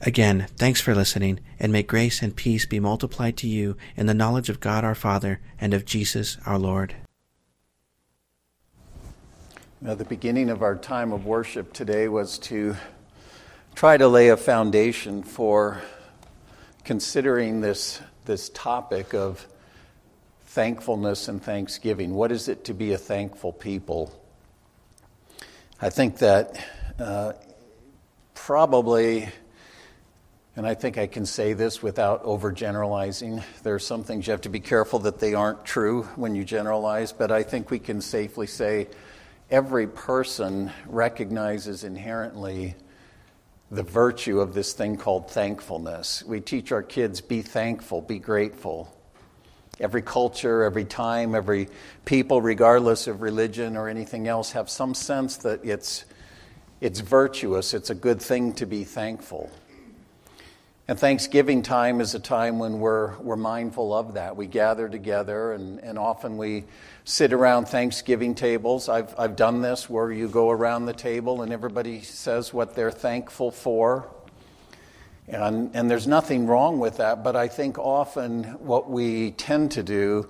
Again, thanks for listening, and may grace and peace be multiplied to you in the knowledge of God our Father and of Jesus our Lord. Now, the beginning of our time of worship today was to try to lay a foundation for considering this, this topic of thankfulness and thanksgiving. What is it to be a thankful people? I think that uh, probably and I think I can say this without overgeneralizing. There are some things you have to be careful that they aren't true when you generalize, but I think we can safely say every person recognizes inherently the virtue of this thing called thankfulness. We teach our kids be thankful, be grateful. Every culture, every time, every people, regardless of religion or anything else, have some sense that it's, it's virtuous, it's a good thing to be thankful. And Thanksgiving time is a time when we're, we're mindful of that. We gather together, and, and often we sit around Thanksgiving tables. I've, I've done this where you go around the table and everybody says what they're thankful for. And, and there's nothing wrong with that, but I think often what we tend to do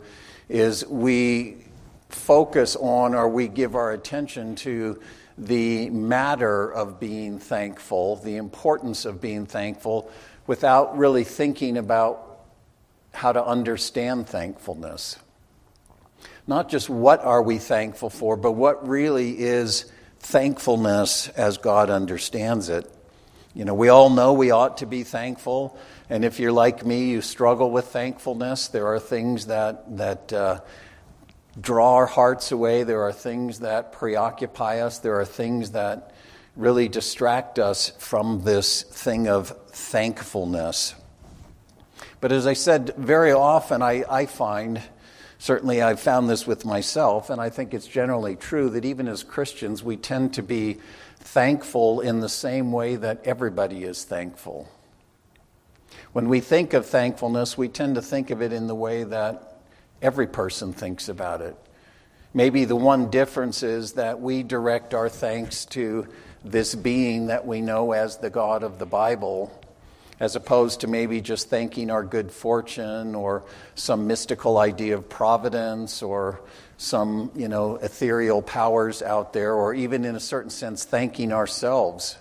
is we focus on or we give our attention to the matter of being thankful, the importance of being thankful without really thinking about how to understand thankfulness. Not just what are we thankful for, but what really is thankfulness as God understands it. You know, we all know we ought to be thankful, and if you're like me, you struggle with thankfulness. There are things that that uh, draw our hearts away. There are things that preoccupy us. There are things that really distract us from this thing of thankfulness. But as I said, very often I, I find, certainly I've found this with myself, and I think it's generally true that even as Christians, we tend to be thankful in the same way that everybody is thankful. When we think of thankfulness, we tend to think of it in the way that every person thinks about it. Maybe the one difference is that we direct our thanks to this being that we know as the God of the Bible, as opposed to maybe just thanking our good fortune or some mystical idea of providence or some, you know, ethereal powers out there, or even in a certain sense, thanking ourselves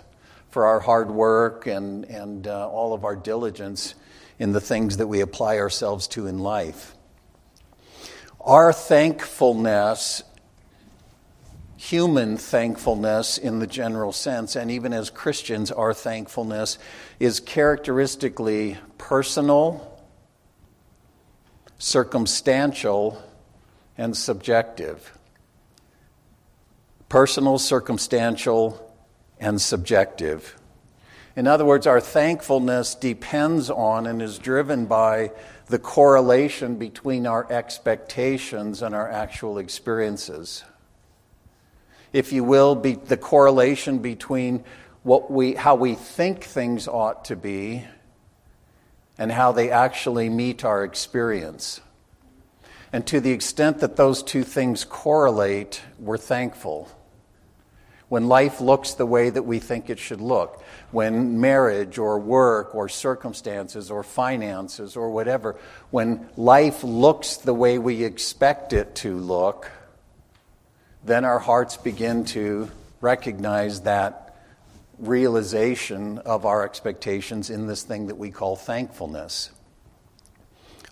for our hard work and, and uh, all of our diligence in the things that we apply ourselves to in life. Our thankfulness human thankfulness in the general sense, and even as Christians, our thankfulness is characteristically personal, circumstantial, and subjective. Personal, circumstantial, and subjective. In other words, our thankfulness depends on and is driven by the correlation between our expectations and our actual experiences if you will, be the correlation between what we, how we think things ought to be and how they actually meet our experience. And to the extent that those two things correlate, we're thankful. When life looks the way that we think it should look, when marriage or work or circumstances or finances or whatever, when life looks the way we expect it to look, then our hearts begin to recognize that realization of our expectations in this thing that we call thankfulness.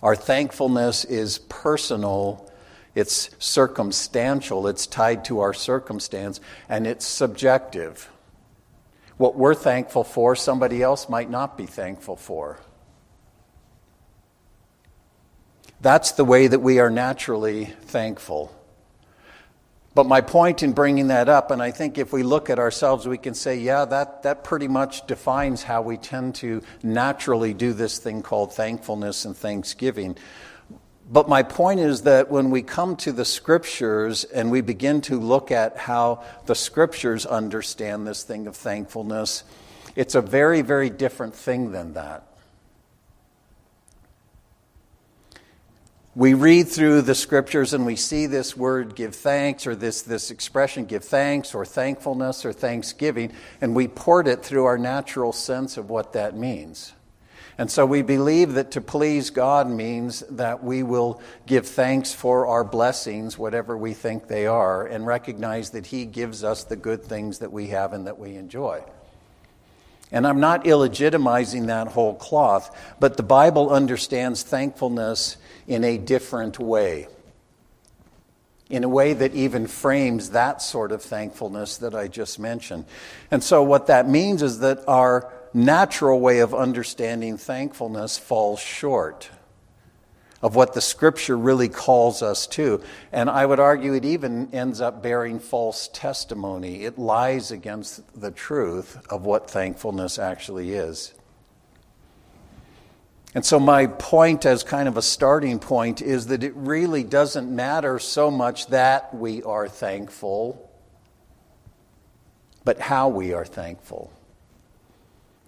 Our thankfulness is personal, it's circumstantial, it's tied to our circumstance, and it's subjective. What we're thankful for, somebody else might not be thankful for. That's the way that we are naturally thankful. But my point in bringing that up, and I think if we look at ourselves, we can say, yeah, that, that pretty much defines how we tend to naturally do this thing called thankfulness and thanksgiving. But my point is that when we come to the scriptures and we begin to look at how the scriptures understand this thing of thankfulness, it's a very, very different thing than that. We read through the scriptures and we see this word give thanks or this, this expression give thanks or thankfulness or thanksgiving, and we port it through our natural sense of what that means. And so we believe that to please God means that we will give thanks for our blessings, whatever we think they are, and recognize that He gives us the good things that we have and that we enjoy. And I'm not illegitimizing that whole cloth, but the Bible understands thankfulness in a different way. In a way that even frames that sort of thankfulness that I just mentioned. And so, what that means is that our natural way of understanding thankfulness falls short of what the scripture really calls us to. And I would argue it even ends up bearing false testimony. It lies against the truth of what thankfulness actually is. And so, my point, as kind of a starting point, is that it really doesn't matter so much that we are thankful, but how we are thankful.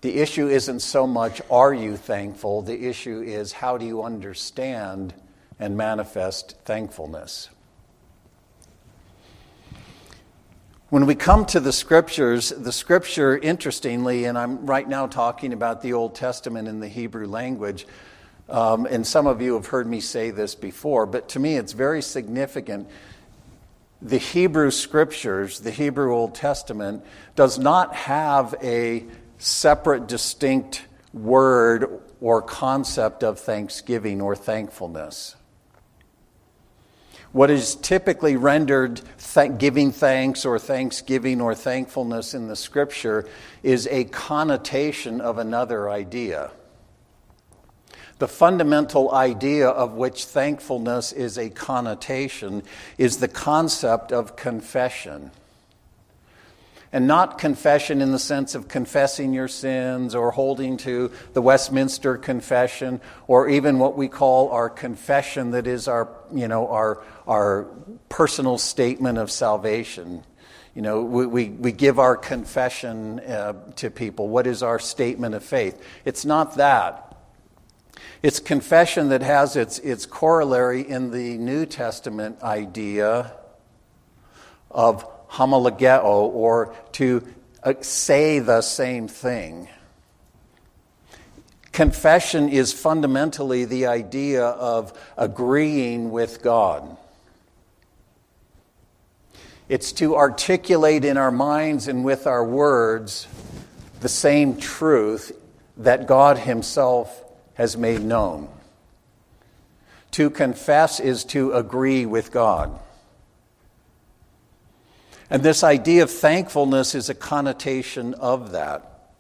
The issue isn't so much are you thankful, the issue is how do you understand and manifest thankfulness. When we come to the scriptures, the scripture, interestingly, and I'm right now talking about the Old Testament in the Hebrew language, um, and some of you have heard me say this before, but to me it's very significant. The Hebrew scriptures, the Hebrew Old Testament, does not have a separate, distinct word or concept of thanksgiving or thankfulness. What is typically rendered th- giving thanks or thanksgiving or thankfulness in the scripture is a connotation of another idea. The fundamental idea of which thankfulness is a connotation is the concept of confession and not confession in the sense of confessing your sins or holding to the Westminster Confession or even what we call our confession that is our, you know, our, our personal statement of salvation. You know, we, we, we give our confession uh, to people. What is our statement of faith? It's not that. It's confession that has its, its corollary in the New Testament idea of homologeo, or to uh, say the same thing. Confession is fundamentally the idea of agreeing with God. It's to articulate in our minds and with our words the same truth that God Himself has made known. To confess is to agree with God. And this idea of thankfulness is a connotation of that.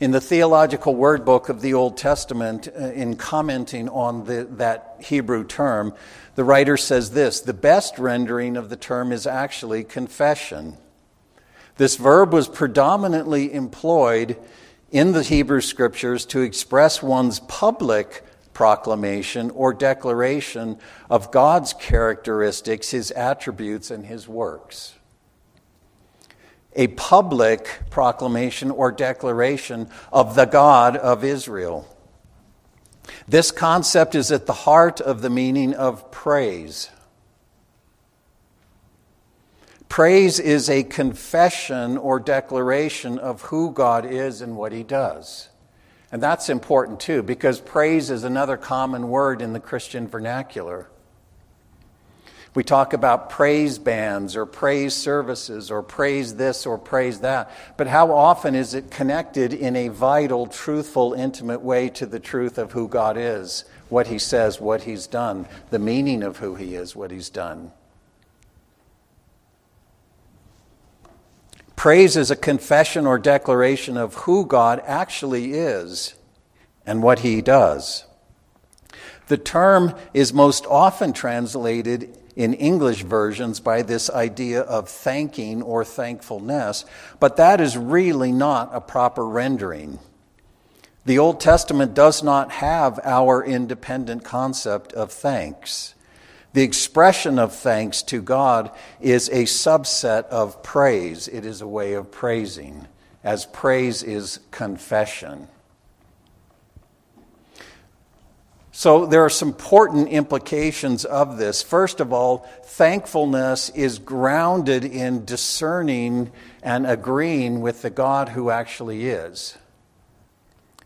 In the Theological Word Book of the Old Testament, uh, in commenting on the, that Hebrew term, the writer says this The best rendering of the term is actually confession. This verb was predominantly employed in the Hebrew scriptures to express one's public proclamation or declaration of God's characteristics, his attributes, and his works a public proclamation or declaration of the God of Israel. This concept is at the heart of the meaning of praise. Praise is a confession or declaration of who God is and what He does. And that's important too, because praise is another common word in the Christian vernacular. We talk about praise bands or praise services or praise this or praise that. But how often is it connected in a vital, truthful, intimate way to the truth of who God is, what He says, what He's done, the meaning of who He is, what He's done? Praise is a confession or declaration of who God actually is and what He does. The term is most often translated in English versions by this idea of thanking or thankfulness, but that is really not a proper rendering. The Old Testament does not have our independent concept of thanks. The expression of thanks to God is a subset of praise. It is a way of praising, as praise is confession. So, there are some important implications of this. First of all, thankfulness is grounded in discerning and agreeing with the God who actually is.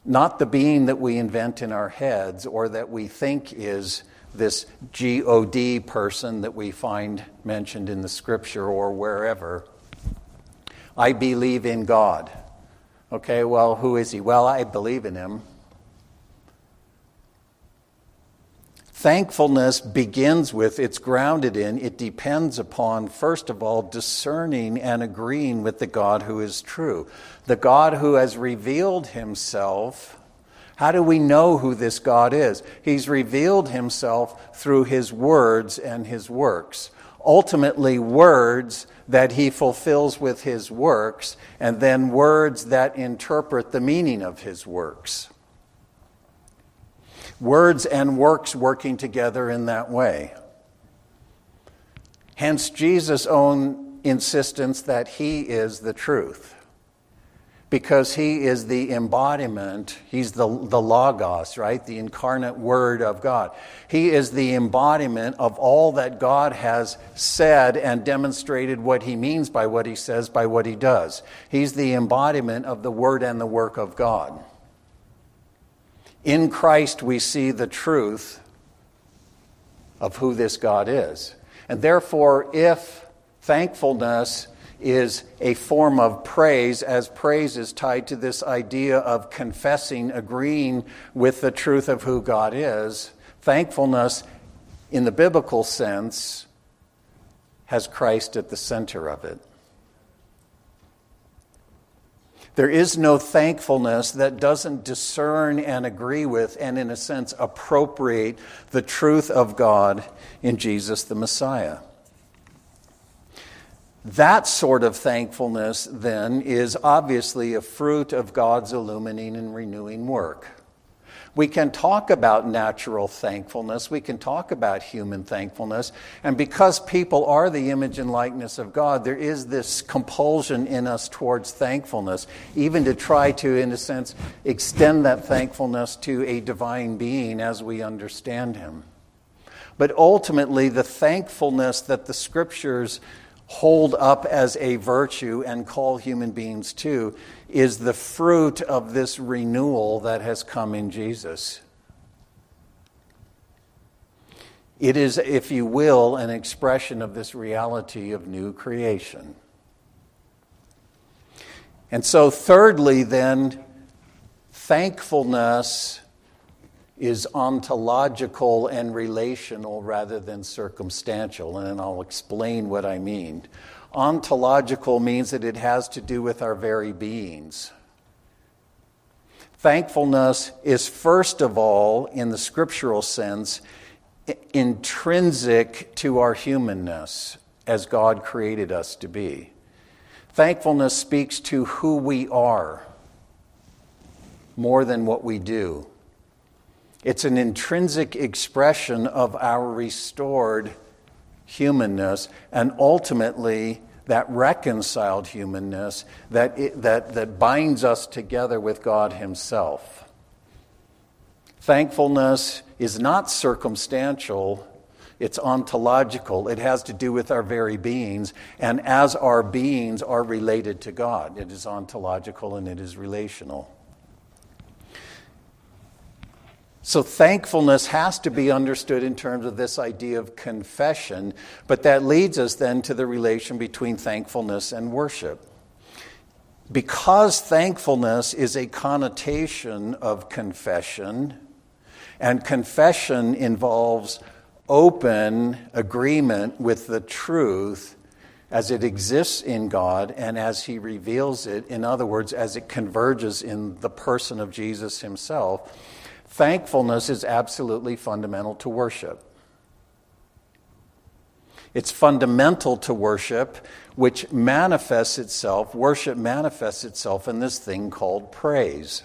Not the being that we invent in our heads or that we think is this God person that we find mentioned in the scripture or wherever. I believe in God. Okay, well, who is he? Well, I believe in him. Thankfulness begins with, it's grounded in, it depends upon, first of all, discerning and agreeing with the God who is true. The God who has revealed himself. How do we know who this God is? He's revealed himself through his words and his works. Ultimately, words that he fulfills with his works, and then words that interpret the meaning of his works words and works working together in that way. Hence, Jesus' own insistence that he is the truth. Because he is the embodiment, he's the, the Logos, right? The incarnate Word of God. He is the embodiment of all that God has said and demonstrated what he means by what he says, by what he does. He's the embodiment of the Word and the work of God. In Christ, we see the truth of who this God is. And therefore, if thankfulness is a form of praise, as praise is tied to this idea of confessing, agreeing with the truth of who God is, thankfulness, in the biblical sense, has Christ at the center of it. There is no thankfulness that doesn't discern and agree with, and in a sense, appropriate the truth of God in Jesus the Messiah. That sort of thankfulness, then, is obviously a fruit of God's illumining and renewing work. We can talk about natural thankfulness. We can talk about human thankfulness. And because people are the image and likeness of God, there is this compulsion in us towards thankfulness, even to try to, in a sense, extend that thankfulness to a divine being as we understand him. But ultimately, the thankfulness that the scriptures hold up as a virtue and call human beings to is the fruit of this renewal that has come in Jesus. It is, if you will, an expression of this reality of new creation. And so, thirdly, then, thankfulness is ontological and relational rather than circumstantial, and I'll explain what I mean. Ontological means that it has to do with our very beings. Thankfulness is, first of all, in the scriptural sense, intrinsic to our humanness as God created us to be. Thankfulness speaks to who we are more than what we do. It's an intrinsic expression of our restored humanness and ultimately that reconciled humanness that, it, that, that binds us together with God Himself. Thankfulness is not circumstantial, it's ontological. It has to do with our very beings, and as our beings are related to God, it is ontological and it is relational. So, thankfulness has to be understood in terms of this idea of confession, but that leads us then to the relation between thankfulness and worship. Because thankfulness is a connotation of confession, and confession involves open agreement with the truth as it exists in God and as He reveals it, in other words, as it converges in the person of Jesus Himself Thankfulness is absolutely fundamental to worship. It's fundamental to worship, which manifests itself, worship manifests itself in this thing called praise.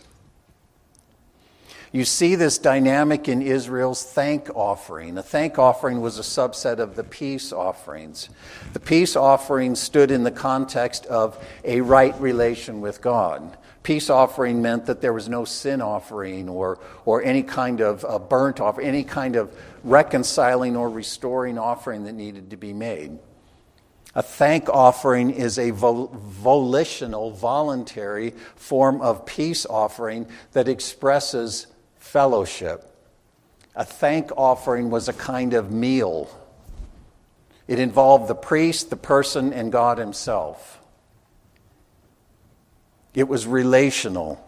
You see this dynamic in Israel's thank offering. The thank offering was a subset of the peace offerings. The peace offering stood in the context of a right relation with God. Peace offering meant that there was no sin offering or, or any kind of a burnt offering, any kind of reconciling or restoring offering that needed to be made. A thank offering is a volitional, voluntary form of peace offering that expresses fellowship. A thank offering was a kind of meal. It involved the priest, the person, and God Himself. It was relational.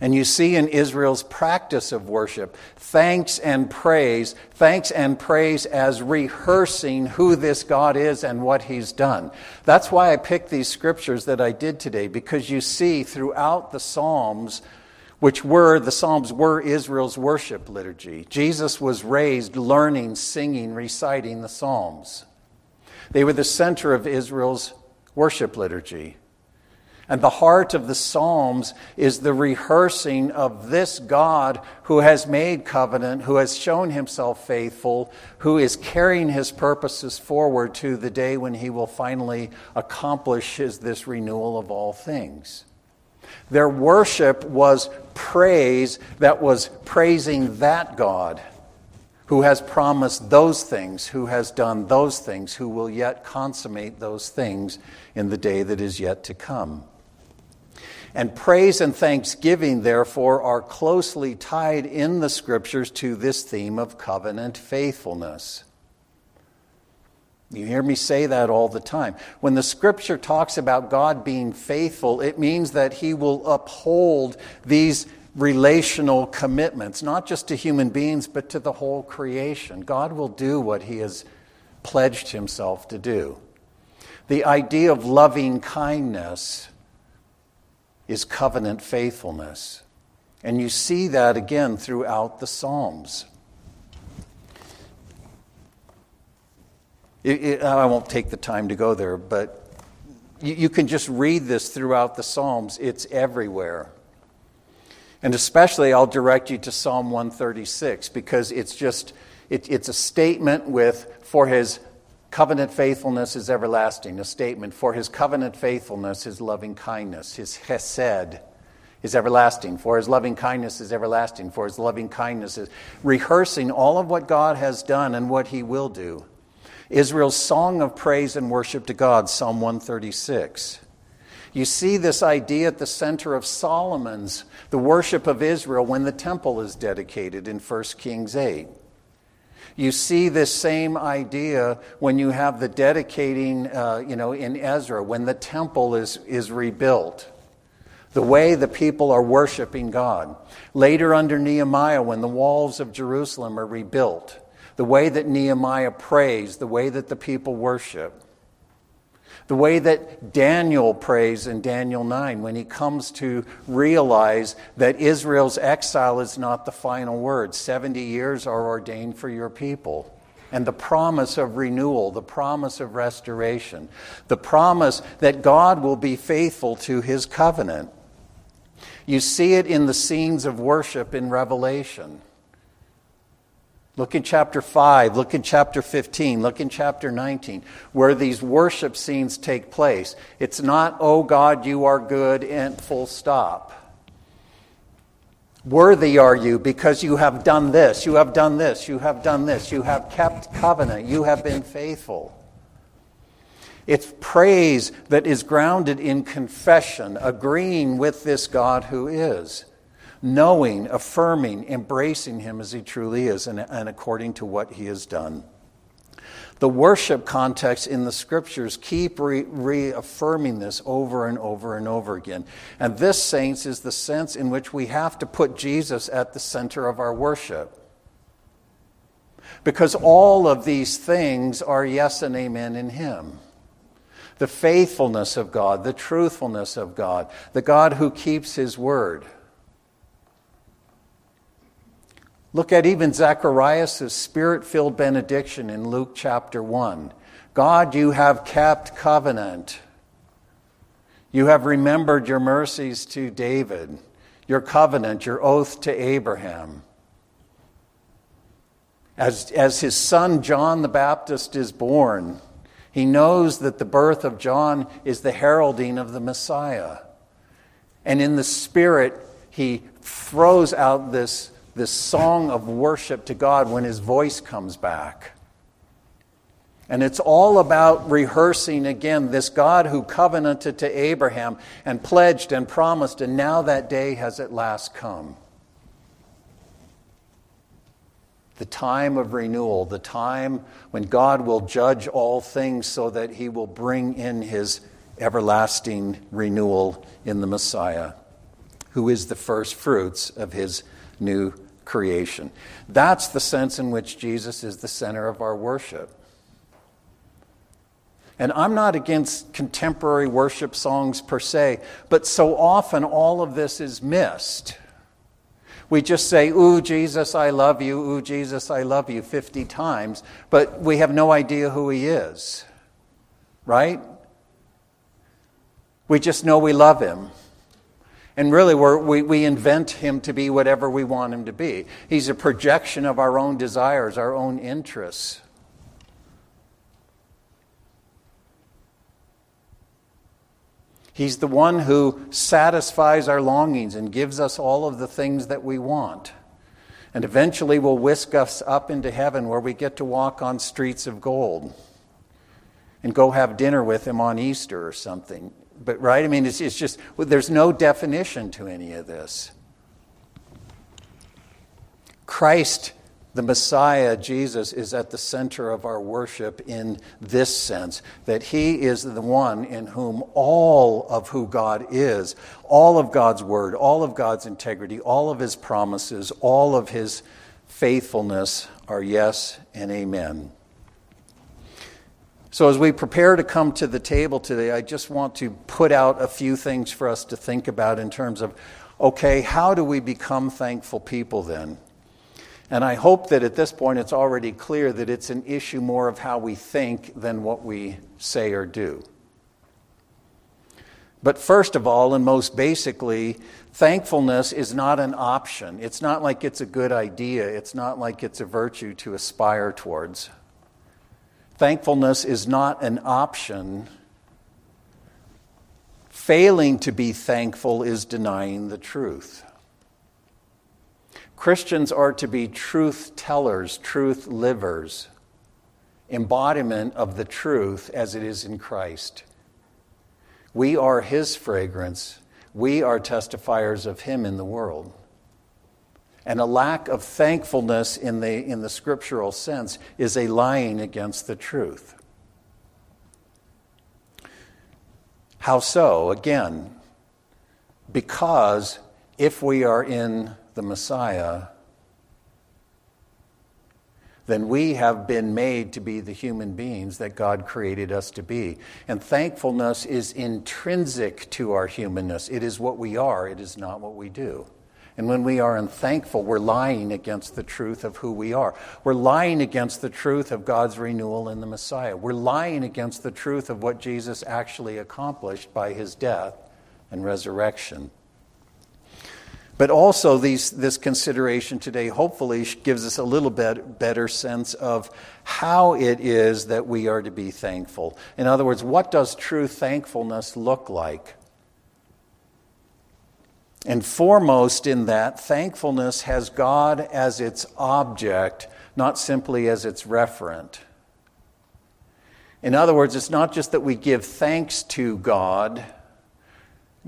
And you see in Israel's practice of worship, thanks and praise, thanks and praise as rehearsing who this God is and what He's done. That's why I picked these scriptures that I did today, because you see throughout the Psalms which were, the Psalms were Israel's worship liturgy. Jesus was raised learning, singing, reciting the Psalms. They were the center of Israel's worship liturgy. And the heart of the Psalms is the rehearsing of this God who has made covenant, who has shown himself faithful, who is carrying his purposes forward to the day when he will finally accomplish his, this renewal of all things. Their worship was praise that was praising that God who has promised those things, who has done those things, who will yet consummate those things in the day that is yet to come. And praise and thanksgiving, therefore, are closely tied in the scriptures to this theme of covenant faithfulness. You hear me say that all the time. When the scripture talks about God being faithful, it means that he will uphold these relational commitments, not just to human beings, but to the whole creation. God will do what he has pledged himself to do. The idea of loving kindness is covenant faithfulness. And you see that again throughout the Psalms. It, it, I won't take the time to go there, but you, you can just read this throughout the Psalms. It's everywhere. And especially, I'll direct you to Psalm 136 because it's just, it, it's a statement with, for his covenant faithfulness is everlasting, a statement. For his covenant faithfulness, his loving kindness, his hesed is everlasting. For his loving kindness is everlasting. For his loving kindness is rehearsing all of what God has done and what he will do. Israel's song of praise and worship to God, Psalm 136. You see this idea at the center of Solomon's, the worship of Israel when the temple is dedicated in 1 Kings 8. You see this same idea when you have the dedicating, uh, you know, in Ezra, when the temple is, is rebuilt. The way the people are worshiping God. Later under Nehemiah, when the walls of Jerusalem are rebuilt the way that Nehemiah prays, the way that the people worship, the way that Daniel prays in Daniel 9 when he comes to realize that Israel's exile is not the final word. 70 years are ordained for your people. And the promise of renewal, the promise of restoration, the promise that God will be faithful to his covenant. You see it in the scenes of worship in Revelation. Look in chapter 5, look in chapter 15, look in chapter 19, where these worship scenes take place. It's not, oh God, you are good, and full stop. Worthy are you because you have done this, you have done this, you have done this, you have kept covenant, you have been faithful. It's praise that is grounded in confession, agreeing with this God who is knowing, affirming, embracing Him as He truly is and, and according to what He has done. The worship context in the scriptures keep re- reaffirming this over and over and over again. And this, saints, is the sense in which we have to put Jesus at the center of our worship. Because all of these things are yes and amen in Him. The faithfulness of God, the truthfulness of God, the God who keeps His word Look at even Zacharias' spirit filled benediction in Luke chapter 1. God, you have kept covenant. You have remembered your mercies to David, your covenant, your oath to Abraham. As, as his son John the Baptist is born, he knows that the birth of John is the heralding of the Messiah. And in the Spirit, he throws out this, this song of worship to God when his voice comes back. And it's all about rehearsing again this God who covenanted to Abraham and pledged and promised, and now that day has at last come. The time of renewal, the time when God will judge all things so that he will bring in his everlasting renewal in the Messiah, who is the first fruits of his new creation. That's the sense in which Jesus is the center of our worship. And I'm not against contemporary worship songs per se, but so often all of this is missed. We just say, Ooh, Jesus, I love you, ooh, Jesus, I love you 50 times, but we have no idea who he is. Right? We just know we love him. And really, we we, invent him to be whatever we want him to be. He's a projection of our own desires, our own interests. He's the one who satisfies our longings and gives us all of the things that we want. And eventually will whisk us up into heaven where we get to walk on streets of gold and go have dinner with him on Easter or something. But, right? I mean, it's, it's just, there's no definition to any of this. Christ the Messiah, Jesus, is at the center of our worship in this sense that he is the one in whom all of who God is, all of God's word, all of God's integrity, all of his promises, all of his faithfulness are yes and amen. So, as we prepare to come to the table today, I just want to put out a few things for us to think about in terms of okay, how do we become thankful people then? And I hope that at this point it's already clear that it's an issue more of how we think than what we say or do. But first of all, and most basically, thankfulness is not an option. It's not like it's a good idea, it's not like it's a virtue to aspire towards. Thankfulness is not an option. Failing to be thankful is denying the truth. Christians are to be truth tellers, truth livers, embodiment of the truth as it is in Christ. We are His fragrance. We are testifiers of Him in the world. And a lack of thankfulness in the, in the scriptural sense is a lying against the truth. How so? Again, because if we are in the Messiah, then we have been made to be the human beings that God created us to be. And thankfulness is intrinsic to our humanness. It is what we are, it is not what we do. And when we are unthankful, we're lying against the truth of who we are. We're lying against the truth of God's renewal in the Messiah. We're lying against the truth of what Jesus actually accomplished by his death and resurrection. But also, these, this consideration today hopefully gives us a little bit better sense of how it is that we are to be thankful. In other words, what does true thankfulness look like? And foremost in that, thankfulness has God as its object, not simply as its referent. In other words, it's not just that we give thanks to God,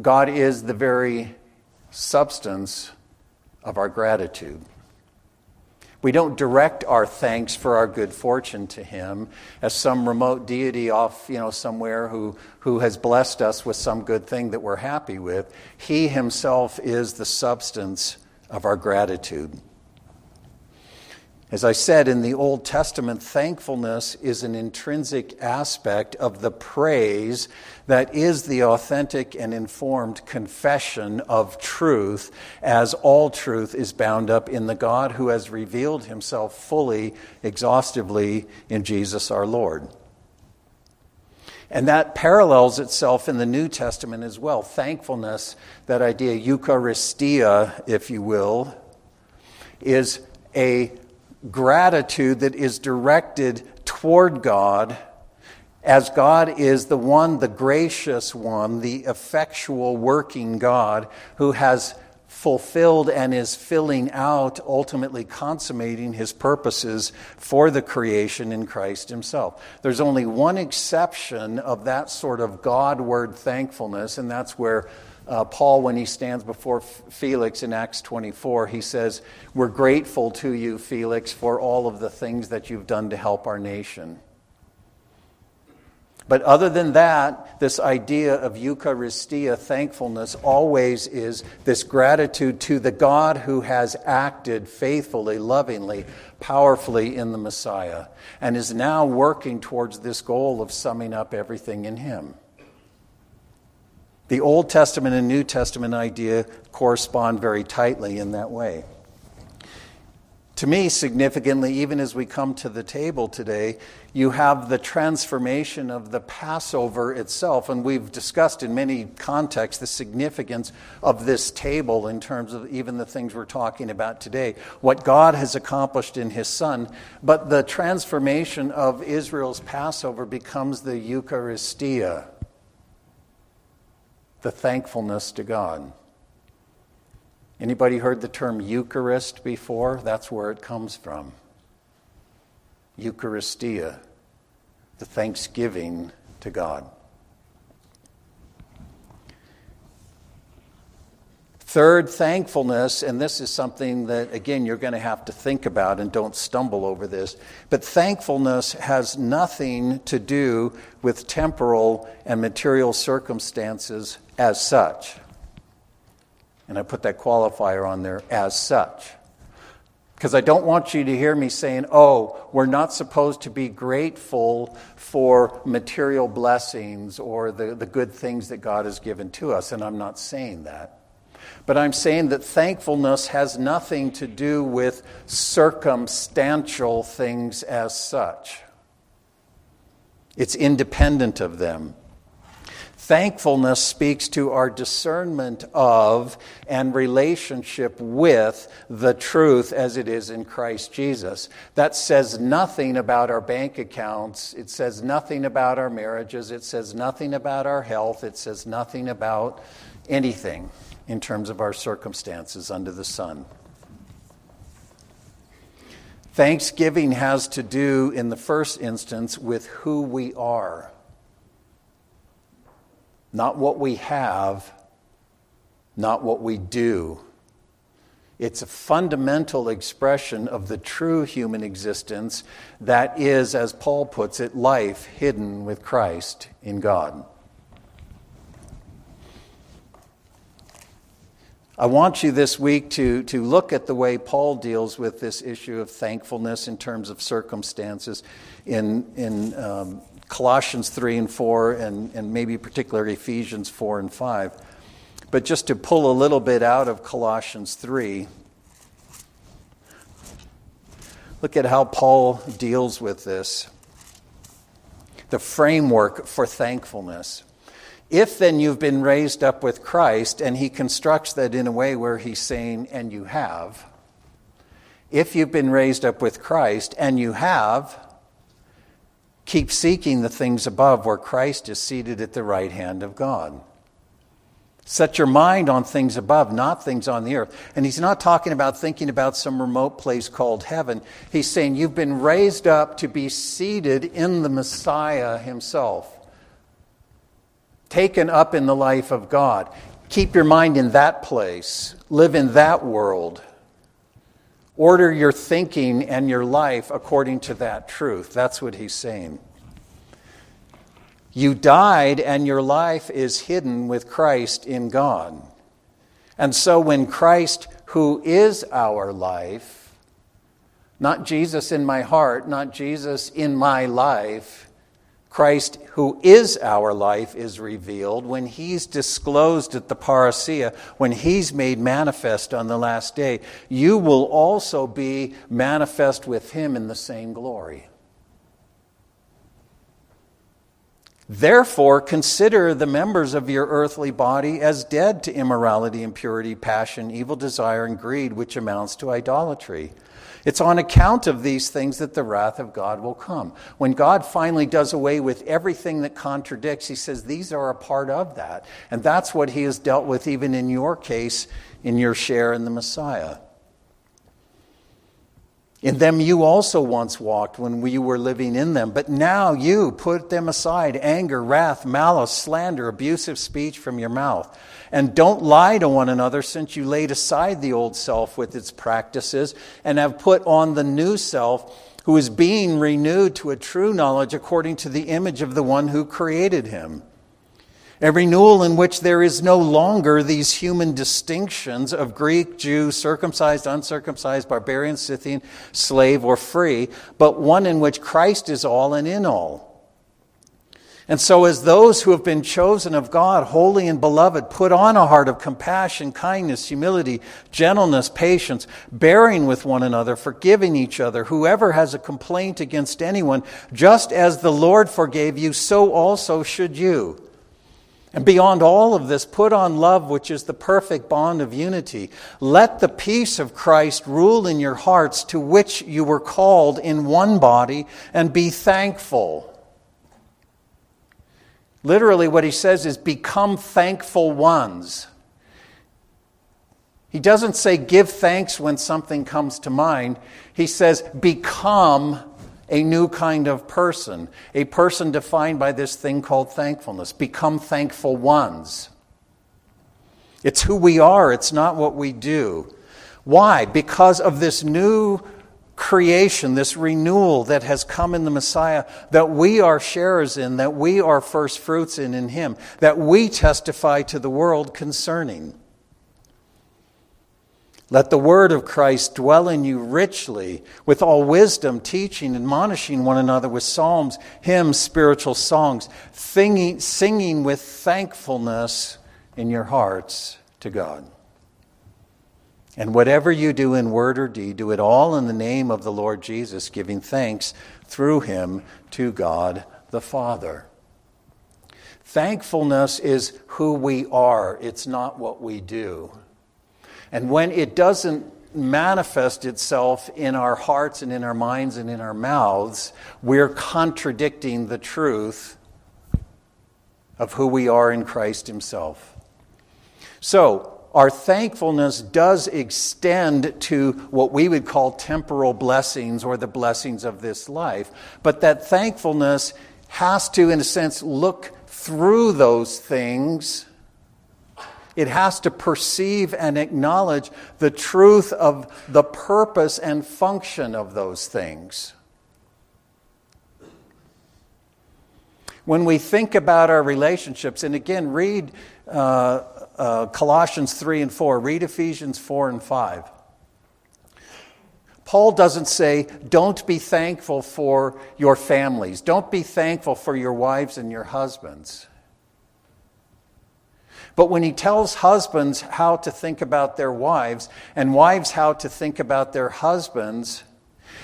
God is the very substance of our gratitude. We don't direct our thanks for our good fortune to Him as some remote deity off, you know, somewhere who, who has blessed us with some good thing that we're happy with. He Himself is the substance of our gratitude. As I said in the Old Testament, thankfulness is an intrinsic aspect of the praise that is the authentic and informed confession of truth, as all truth is bound up in the God who has revealed himself fully, exhaustively in Jesus our Lord. And that parallels itself in the New Testament as well. Thankfulness, that idea, Eucharistia, if you will, is a gratitude that is directed toward God as God is the one, the gracious one, the effectual working God who has fulfilled and is filling out, ultimately consummating his purposes for the creation in Christ himself. There's only one exception of that sort of Godward thankfulness, and that's where uh, Paul, when he stands before Felix in Acts 24, he says, We're grateful to you, Felix, for all of the things that you've done to help our nation. But other than that, this idea of Eucharistia, thankfulness, always is this gratitude to the God who has acted faithfully, lovingly, powerfully in the Messiah, and is now working towards this goal of summing up everything in Him. The Old Testament and New Testament idea correspond very tightly in that way. To me, significantly, even as we come to the table today, you have the transformation of the Passover itself. And we've discussed in many contexts the significance of this table in terms of even the things we're talking about today, what God has accomplished in His Son. But the transformation of Israel's Passover becomes the Eucharistia the thankfulness to God. Anybody heard the term Eucharist before? That's where it comes from. Eucharistia, the thanksgiving to God. Third, thankfulness, and this is something that, again, you're going to have to think about and don't stumble over this. But thankfulness has nothing to do with temporal and material circumstances as such. And I put that qualifier on there, as such. Because I don't want you to hear me saying, oh, we're not supposed to be grateful for material blessings or the, the good things that God has given to us. And I'm not saying that. But I'm saying that thankfulness has nothing to do with circumstantial things as such, it's independent of them. Thankfulness speaks to our discernment of and relationship with the truth as it is in Christ Jesus. That says nothing about our bank accounts. It says nothing about our marriages. It says nothing about our health. It says nothing about anything in terms of our circumstances under the sun. Thanksgiving has to do, in the first instance, with who we are, not what we have, not what we do. It's a fundamental expression of the true human existence that is, as Paul puts it, life hidden with Christ in God. I want you this week to, to look at the way Paul deals with this issue of thankfulness in terms of circumstances in, in um, Colossians 3 and 4, and, and maybe particularly Ephesians 4 and 5. But just to pull a little bit out of Colossians 3, look at how Paul deals with this the framework for thankfulness. If then you've been raised up with Christ, and he constructs that in a way where he's saying, and you have, if you've been raised up with Christ, and you have, keep seeking the things above where Christ is seated at the right hand of God. Set your mind on things above, not things on the earth. And he's not talking about thinking about some remote place called heaven. He's saying you've been raised up to be seated in the Messiah himself taken up in the life of God. Keep your mind in that place, live in that world. Order your thinking and your life according to that truth. That's what he's saying. You died, and your life is hidden with Christ in God. And so, when Christ, who is our life, Not Jesus in my heart, not Jesus in my life. Christ, who is our life, is revealed when he's disclosed at the parousia, when he's made manifest on the last day. You will also be manifest with him in the same glory. Therefore, consider the members of your earthly body as dead to immorality, impurity, passion, evil desire, and greed, which amounts to idolatry. It's on account of these things that the wrath of God will come. When God finally does away with everything that contradicts, He says these are a part of that. And that's what He has dealt with even in your case, in your share in the Messiah. In them you also once walked when we were living in them, but now you put them aside anger, wrath, malice, slander, abusive speech from your mouth. And don't lie to one another, since you laid aside the old self with its practices and have put on the new self, who is being renewed to a true knowledge according to the image of the one who created him a renewal in which there is no longer these human distinctions of Greek, Jew, circumcised, uncircumcised, barbarian, Scythian, slave, or free, but one in which Christ is all and in all. And so, as those who have been chosen of God, holy and beloved, put on a heart of compassion, kindness, humility, gentleness, patience, bearing with one another, forgiving each other, whoever has a complaint against anyone, just as the Lord forgave you, so also should you. And beyond all of this, put on love, which is the perfect bond of unity. Let the peace of Christ rule in your hearts, to which you were called in one body, and be thankful. Literally, what he says is become thankful ones. He doesn't say give thanks when something comes to mind. He says become a new kind of person, a person defined by this thing called thankfulness. Become thankful ones. It's who we are, it's not what we do. Why? Because of this new creation, this renewal that has come in the Messiah, that we are sharers in, that we are first fruits in in Him, that we testify to the world concerning. Let the word of Christ dwell in you richly, with all wisdom, teaching, admonishing one another with psalms, hymns, spiritual songs, singing, singing with thankfulness in your hearts to God. And whatever you do in word or deed, do it all in the name of the Lord Jesus, giving thanks through him to God the Father. Thankfulness is who we are, it's not what we do. And when it doesn't manifest itself in our hearts and in our minds and in our mouths, we're contradicting the truth of who we are in Christ Himself. So, our thankfulness does extend to what we would call temporal blessings or the blessings of this life. But that thankfulness has to, in a sense, look through those things it has to perceive and acknowledge the truth of the purpose and function of those things. When we think about our relationships, and again, read uh, uh, Colossians 3 and 4, read Ephesians 4 and 5. Paul doesn't say, don't be thankful for your families. Don't be thankful for your wives and your husbands. But when he tells husbands how to think about their wives and wives how to think about their husbands,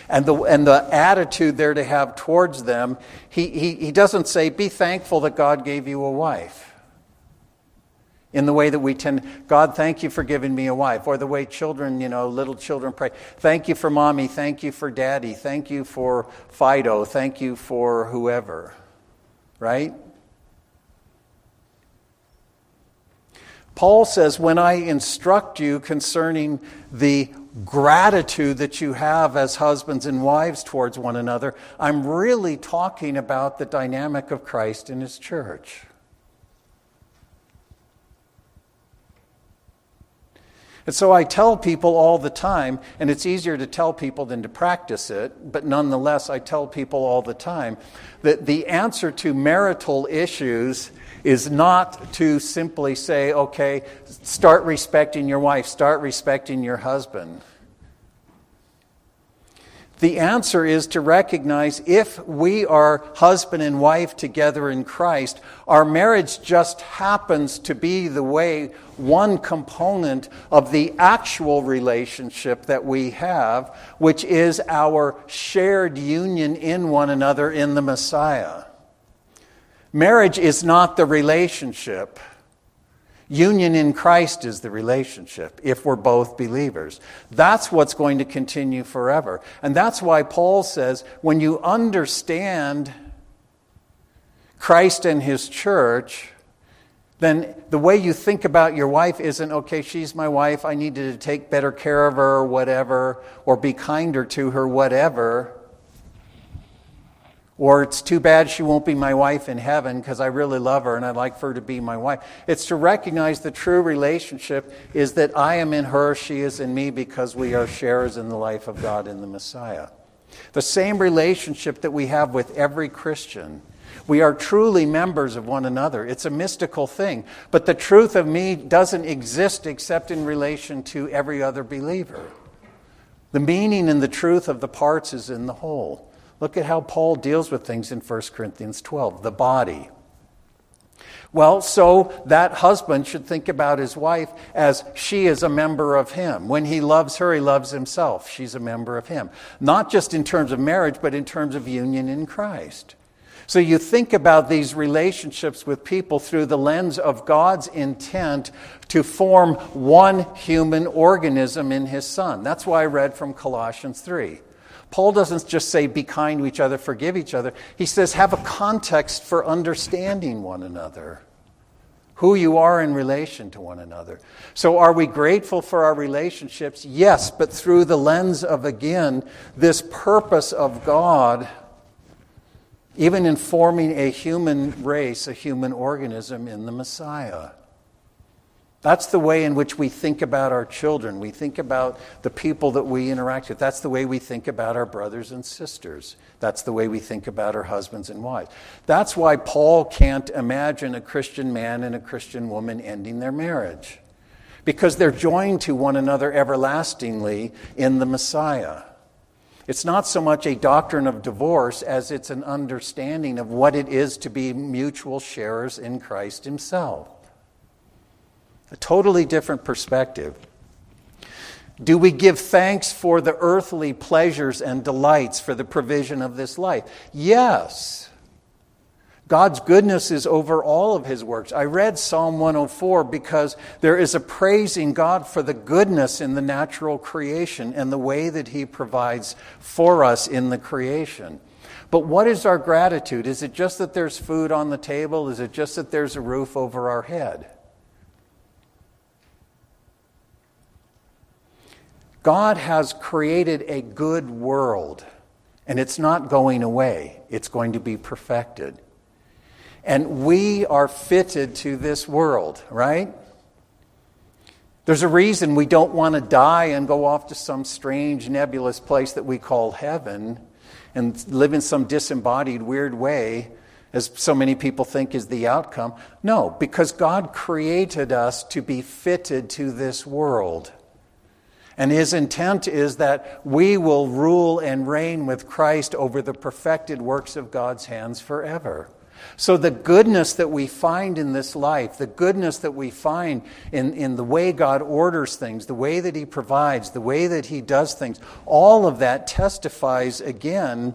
and the, and the attitude they're to have towards them, he, he, he doesn't say, Be thankful that God gave you a wife. In the way that we tend, God, thank you for giving me a wife. Or the way children, you know, little children pray, Thank you for mommy, thank you for daddy, thank you for Fido, thank you for whoever. Right? Paul says, When I instruct you concerning the gratitude that you have as husbands and wives towards one another, I'm really talking about the dynamic of Christ in his church. And so I tell people all the time, and it's easier to tell people than to practice it, but nonetheless, I tell people all the time that the answer to marital issues is not to simply say, okay, start respecting your wife, start respecting your husband. The answer is to recognize if we are husband and wife together in Christ, our marriage just happens to be the way one component of the actual relationship that we have, which is our shared union in one another in the Messiah. Marriage is not the relationship. Union in Christ is the relationship if we're both believers. That's what's going to continue forever. And that's why Paul says when you understand Christ and his church, then the way you think about your wife isn't, okay, she's my wife, I need to take better care of her or whatever, or be kinder to her, whatever. Or it's too bad she won't be my wife in heaven because I really love her and I'd like for her to be my wife. It's to recognize the true relationship is that I am in her, she is in me because we are sharers in the life of God in the Messiah. The same relationship that we have with every Christian. We are truly members of one another. It's a mystical thing. But the truth of me doesn't exist except in relation to every other believer. The meaning and the truth of the parts is in the whole. Look at how Paul deals with things in 1 Corinthians 12 the body. Well, so that husband should think about his wife as she is a member of him. When he loves her, he loves himself. She's a member of him. Not just in terms of marriage, but in terms of union in Christ. So you think about these relationships with people through the lens of God's intent to form one human organism in his Son. That's why I read from Colossians 3. Paul doesn't just say, be kind to each other, forgive each other. He says, have a context for understanding one another, who you are in relation to one another. So, are we grateful for our relationships? Yes, but through the lens of, again, this purpose of God, even in forming a human race, a human organism in the Messiah. That's the way in which we think about our children. We think about the people that we interact with. That's the way we think about our brothers and sisters. That's the way we think about our husbands and wives. That's why Paul can't imagine a Christian man and a Christian woman ending their marriage. Because they're joined to one another everlastingly in the Messiah. It's not so much a doctrine of divorce as it's an understanding of what it is to be mutual sharers in Christ Himself. A totally different perspective. Do we give thanks for the earthly pleasures and delights for the provision of this life? Yes. God's goodness is over all of his works. I read Psalm 104 because there is a praising God for the goodness in the natural creation and the way that he provides for us in the creation. But what is our gratitude? Is it just that there's food on the table? Is it just that there's a roof over our head? God has created a good world, and it's not going away, it's going to be perfected. And we are fitted to this world, right? There's a reason we don't want to die and go off to some strange nebulous place that we call heaven and live in some disembodied, weird way, as so many people think is the outcome. No, because God created us to be fitted to this world. And his intent is that we will rule and reign with Christ over the perfected works of God's hands forever. So, the goodness that we find in this life, the goodness that we find in, in the way God orders things, the way that He provides, the way that He does things, all of that testifies again.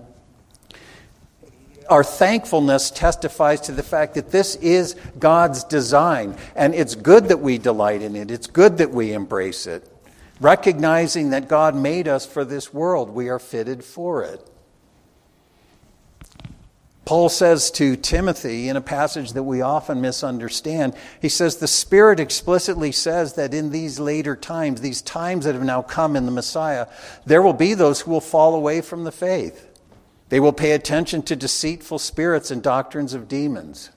Our thankfulness testifies to the fact that this is God's design, and it's good that we delight in it, it's good that we embrace it. Recognizing that God made us for this world, we are fitted for it. Paul says to Timothy in a passage that we often misunderstand, he says, The Spirit explicitly says that in these later times, these times that have now come in the Messiah, there will be those who will fall away from the faith. They will pay attention to deceitful spirits and doctrines of demons.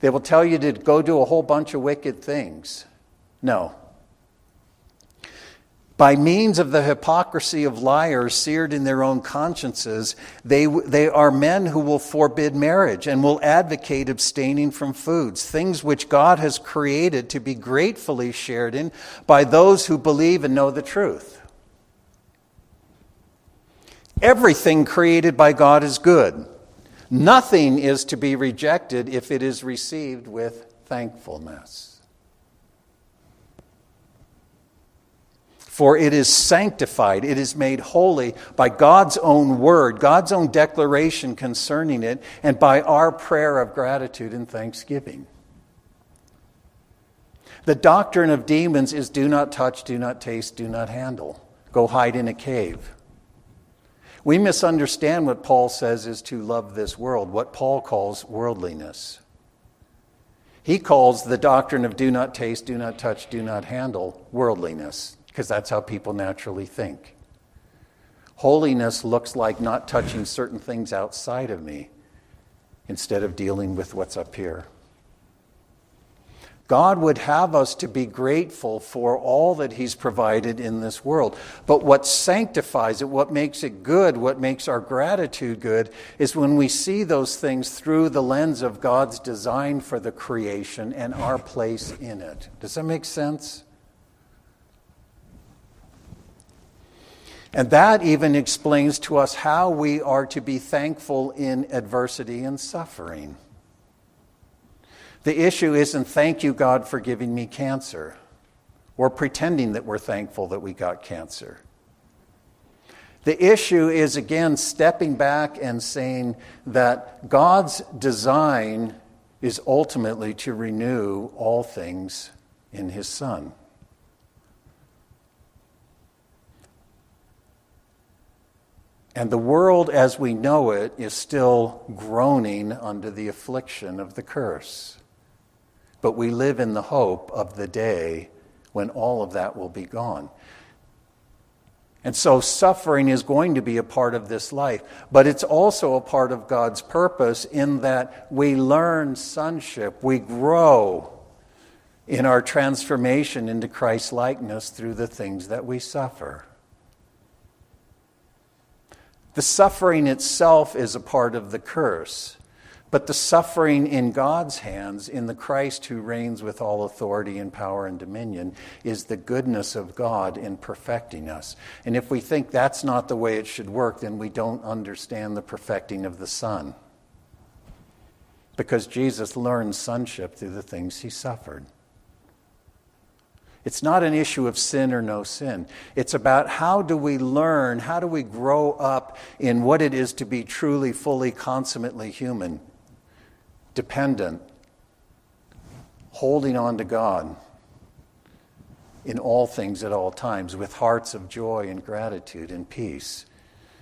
They will tell you to go do a whole bunch of wicked things. No, by means of the hypocrisy of liars seared in their own consciences, they, they are men who will forbid marriage and will advocate abstaining from foods, things which God has created to be gratefully shared in by those who believe and know the truth. Everything created by God is good. Nothing is to be rejected if it is received with thankfulness. For it is sanctified, it is made holy by God's own word, God's own declaration concerning it, and by our prayer of gratitude and thanksgiving. The doctrine of demons is do not touch, do not taste, do not handle. Go hide in a cave. We misunderstand what Paul says is to love this world, what Paul calls worldliness. He calls the doctrine of do not taste, do not touch, do not handle worldliness, because that's how people naturally think. Holiness looks like not touching certain things outside of me instead of dealing with what's up here. God would have us to be grateful for all that He's provided in this world. But what sanctifies it, what makes it good, what makes our gratitude good, is when we see those things through the lens of God's design for the creation and our place in it. Does that make sense? And that even explains to us how we are to be thankful in adversity and suffering. The issue isn't thank you, God, for giving me cancer, or pretending that we're thankful that we got cancer. The issue is, again, stepping back and saying that God's design is ultimately to renew all things in His Son. And the world as we know it is still groaning under the affliction of the curse. But we live in the hope of the day when all of that will be gone. And so suffering is going to be a part of this life, but it's also a part of God's purpose in that we learn sonship, we grow in our transformation into Christ likeness through the things that we suffer. The suffering itself is a part of the curse. But the suffering in God's hands, in the Christ who reigns with all authority and power and dominion, is the goodness of God in perfecting us. And if we think that's not the way it should work, then we don't understand the perfecting of the Son. Because Jesus learned sonship through the things he suffered. It's not an issue of sin or no sin. It's about how do we learn, how do we grow up in what it is to be truly, fully, consummately human dependent, holding on to God in all things at all times with hearts of joy and gratitude and peace.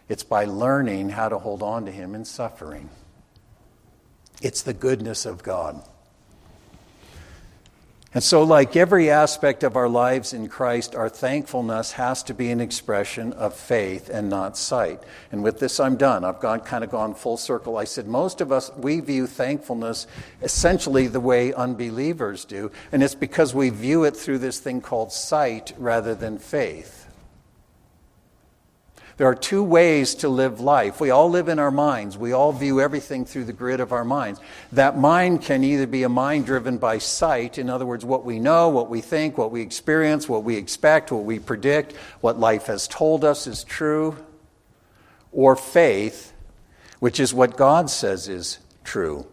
It's by learning how to hold on to Him in suffering. It's the goodness of God. And so, like every aspect of our lives in Christ, our thankfulness has to be an expression of faith and not sight. And with this, I'm done. I've gone kind of gone full circle. I said most of us we view thankfulness essentially the way unbelievers do, and it's because we view it through this thing called sight rather than faith. There are two ways to live life. We all live in our minds. We all view everything through the grid of our minds. That mind can either be a mind driven by sight, in other words, what we know, what we think, what we experience, what we expect, what we predict, what life has told us is true, or faith, which is what God says is true.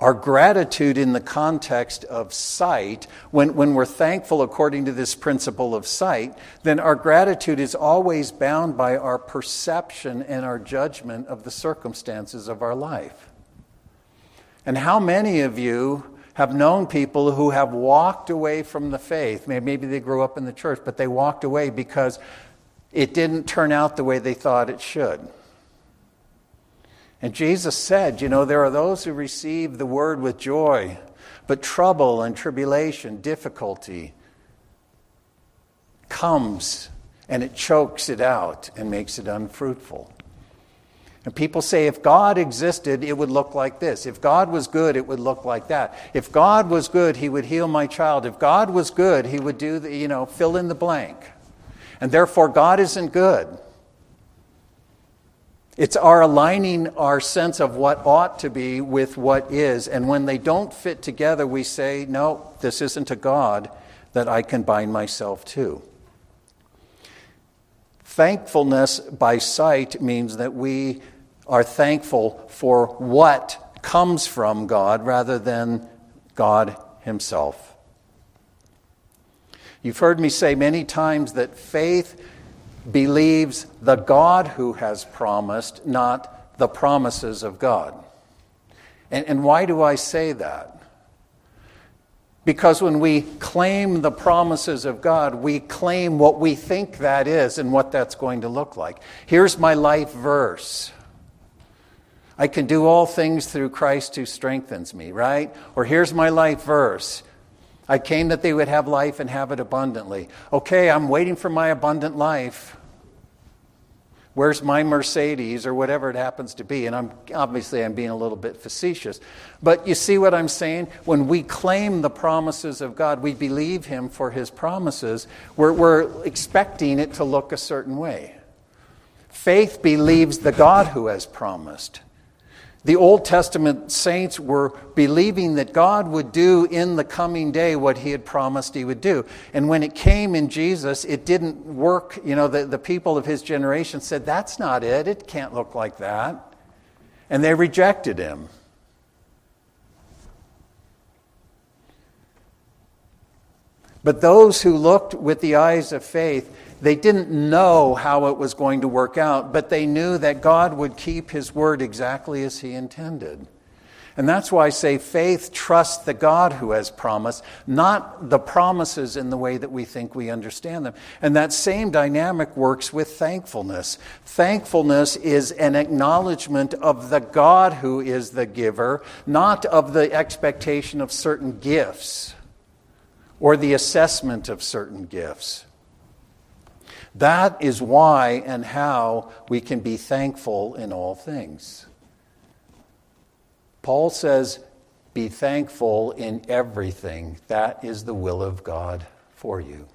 Our gratitude in the context of sight, when, when we're thankful according to this principle of sight, then our gratitude is always bound by our perception and our judgment of the circumstances of our life. And how many of you have known people who have walked away from the faith? Maybe they grew up in the church, but they walked away because it didn't turn out the way they thought it should. And Jesus said, You know, there are those who receive the word with joy, but trouble and tribulation, difficulty comes and it chokes it out and makes it unfruitful. And people say, if God existed, it would look like this. If God was good, it would look like that. If God was good, he would heal my child. If God was good, he would do the, you know, fill in the blank. And therefore, God isn't good. It's our aligning our sense of what ought to be with what is. And when they don't fit together, we say, no, this isn't a God that I can bind myself to. Thankfulness by sight means that we are thankful for what comes from God rather than God Himself. You've heard me say many times that faith believes the God who has promised, not the promises of God. And, and why do I say that? Because when we claim the promises of God, we claim what we think that is and what that's going to look like. Here's my life verse. I can do all things through Christ who strengthens me, right? Or here's my life verse. I came that they would have life and have it abundantly. Okay, I'm waiting for my abundant life. Where's my Mercedes or whatever it happens to be? And I'm obviously I'm being a little bit facetious. But you see what I'm saying? When we claim the promises of God, we believe him for his promises, we're, we're expecting it to look a certain way. Faith believes the God who has promised. The Old Testament saints were believing that God would do in the coming day what he had promised he would do. And when it came in Jesus, it didn't work. You know, the, the people of his generation said, That's not it. It can't look like that. And they rejected him. But those who looked with the eyes of faith, they didn't know how it was going to work out, but they knew that God would keep his word exactly as he intended. And that's why I say faith trusts the God who has promised, not the promises in the way that we think we understand them. And that same dynamic works with thankfulness. Thankfulness is an acknowledgement of the God who is the giver, not of the expectation of certain gifts or the assessment of certain gifts. That is why and how we can be thankful in all things. Paul says, Be thankful in everything. That is the will of God for you.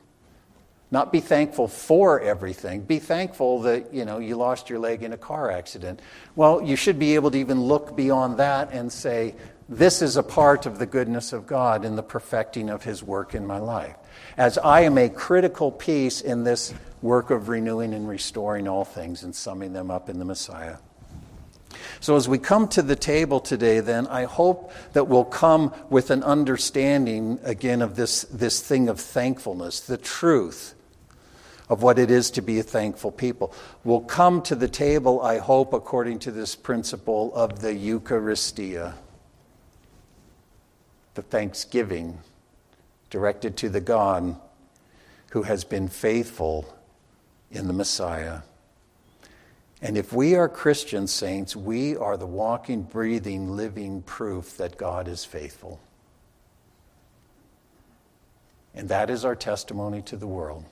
Not be thankful for everything. Be thankful that, you know, you lost your leg in a car accident. Well, you should be able to even look beyond that and say, this is a part of the goodness of God in the perfecting of his work in my life. As I am a critical piece in this work of renewing and restoring all things and summing them up in the Messiah. So, as we come to the table today, then, I hope that we'll come with an understanding again of this, this thing of thankfulness, the truth of what it is to be a thankful people. We'll come to the table, I hope, according to this principle of the Eucharistia, the thanksgiving directed to the God who has been faithful in the Messiah. And if we are Christian saints, we are the walking, breathing, living proof that God is faithful. And that is our testimony to the world.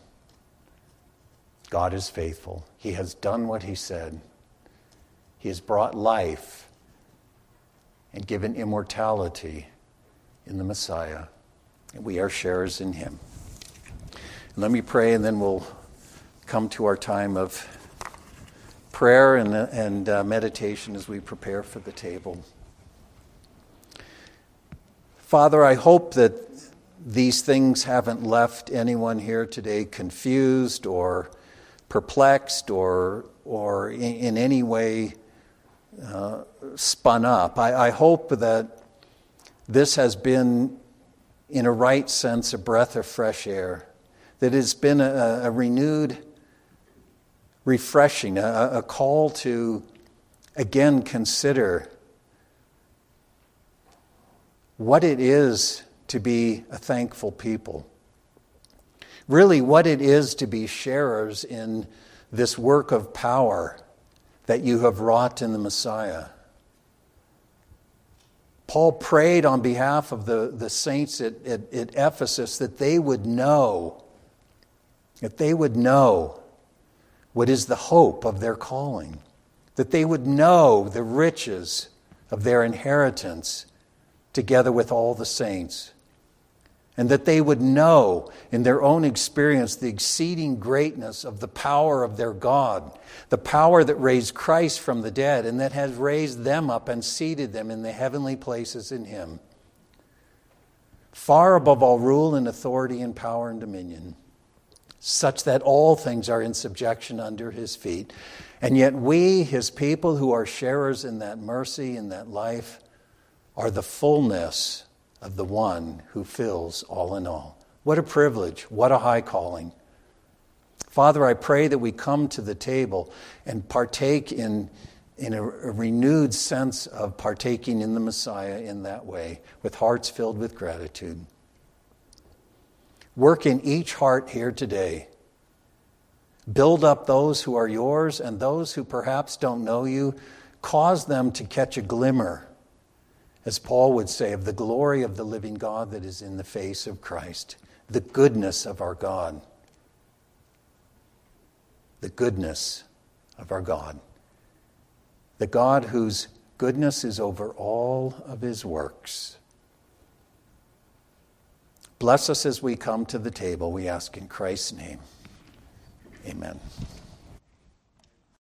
God is faithful. He has done what He said. He has brought life and given immortality in the Messiah. And we are sharers in Him. Let me pray, and then we'll come to our time of prayer and, and uh, meditation as we prepare for the table. Father, I hope that these things haven't left anyone here today confused or perplexed or, or in, in any way uh, spun up. I, I hope that this has been, in a right sense, a breath of fresh air, that it's been a, a renewed refreshing, a, a call to again consider what it is to be a thankful people. Really, what it is to be sharers in this work of power that you have wrought in the Messiah. Paul prayed on behalf of the, the saints at, at, at Ephesus that they would know, that they would know what is the hope of their calling, that they would know the riches of their inheritance together with all the saints, and that they would know in their own experience the exceeding greatness of the power of their God, the power that raised Christ from the dead and that has raised them up and seated them in the heavenly places in Him, far above all rule and authority and power and dominion such that all things are in subjection under his feet. And yet, we, his people who are sharers in that mercy, in that life, are the fullness of the one who fills all in all. What a privilege. What a high calling. Father, I pray that we come to the table and partake in, in a, a renewed sense of partaking in the Messiah in that way, with hearts filled with gratitude. Work in each heart here today. Build up those who are yours and those who perhaps don't know you. Cause them to catch a glimmer, as Paul would say, of the glory of the living God that is in the face of Christ, the goodness of our God the goodness of our God. The God whose goodness is over all of his works. Bless us as we come to the table, we ask in Christ's name. Amen.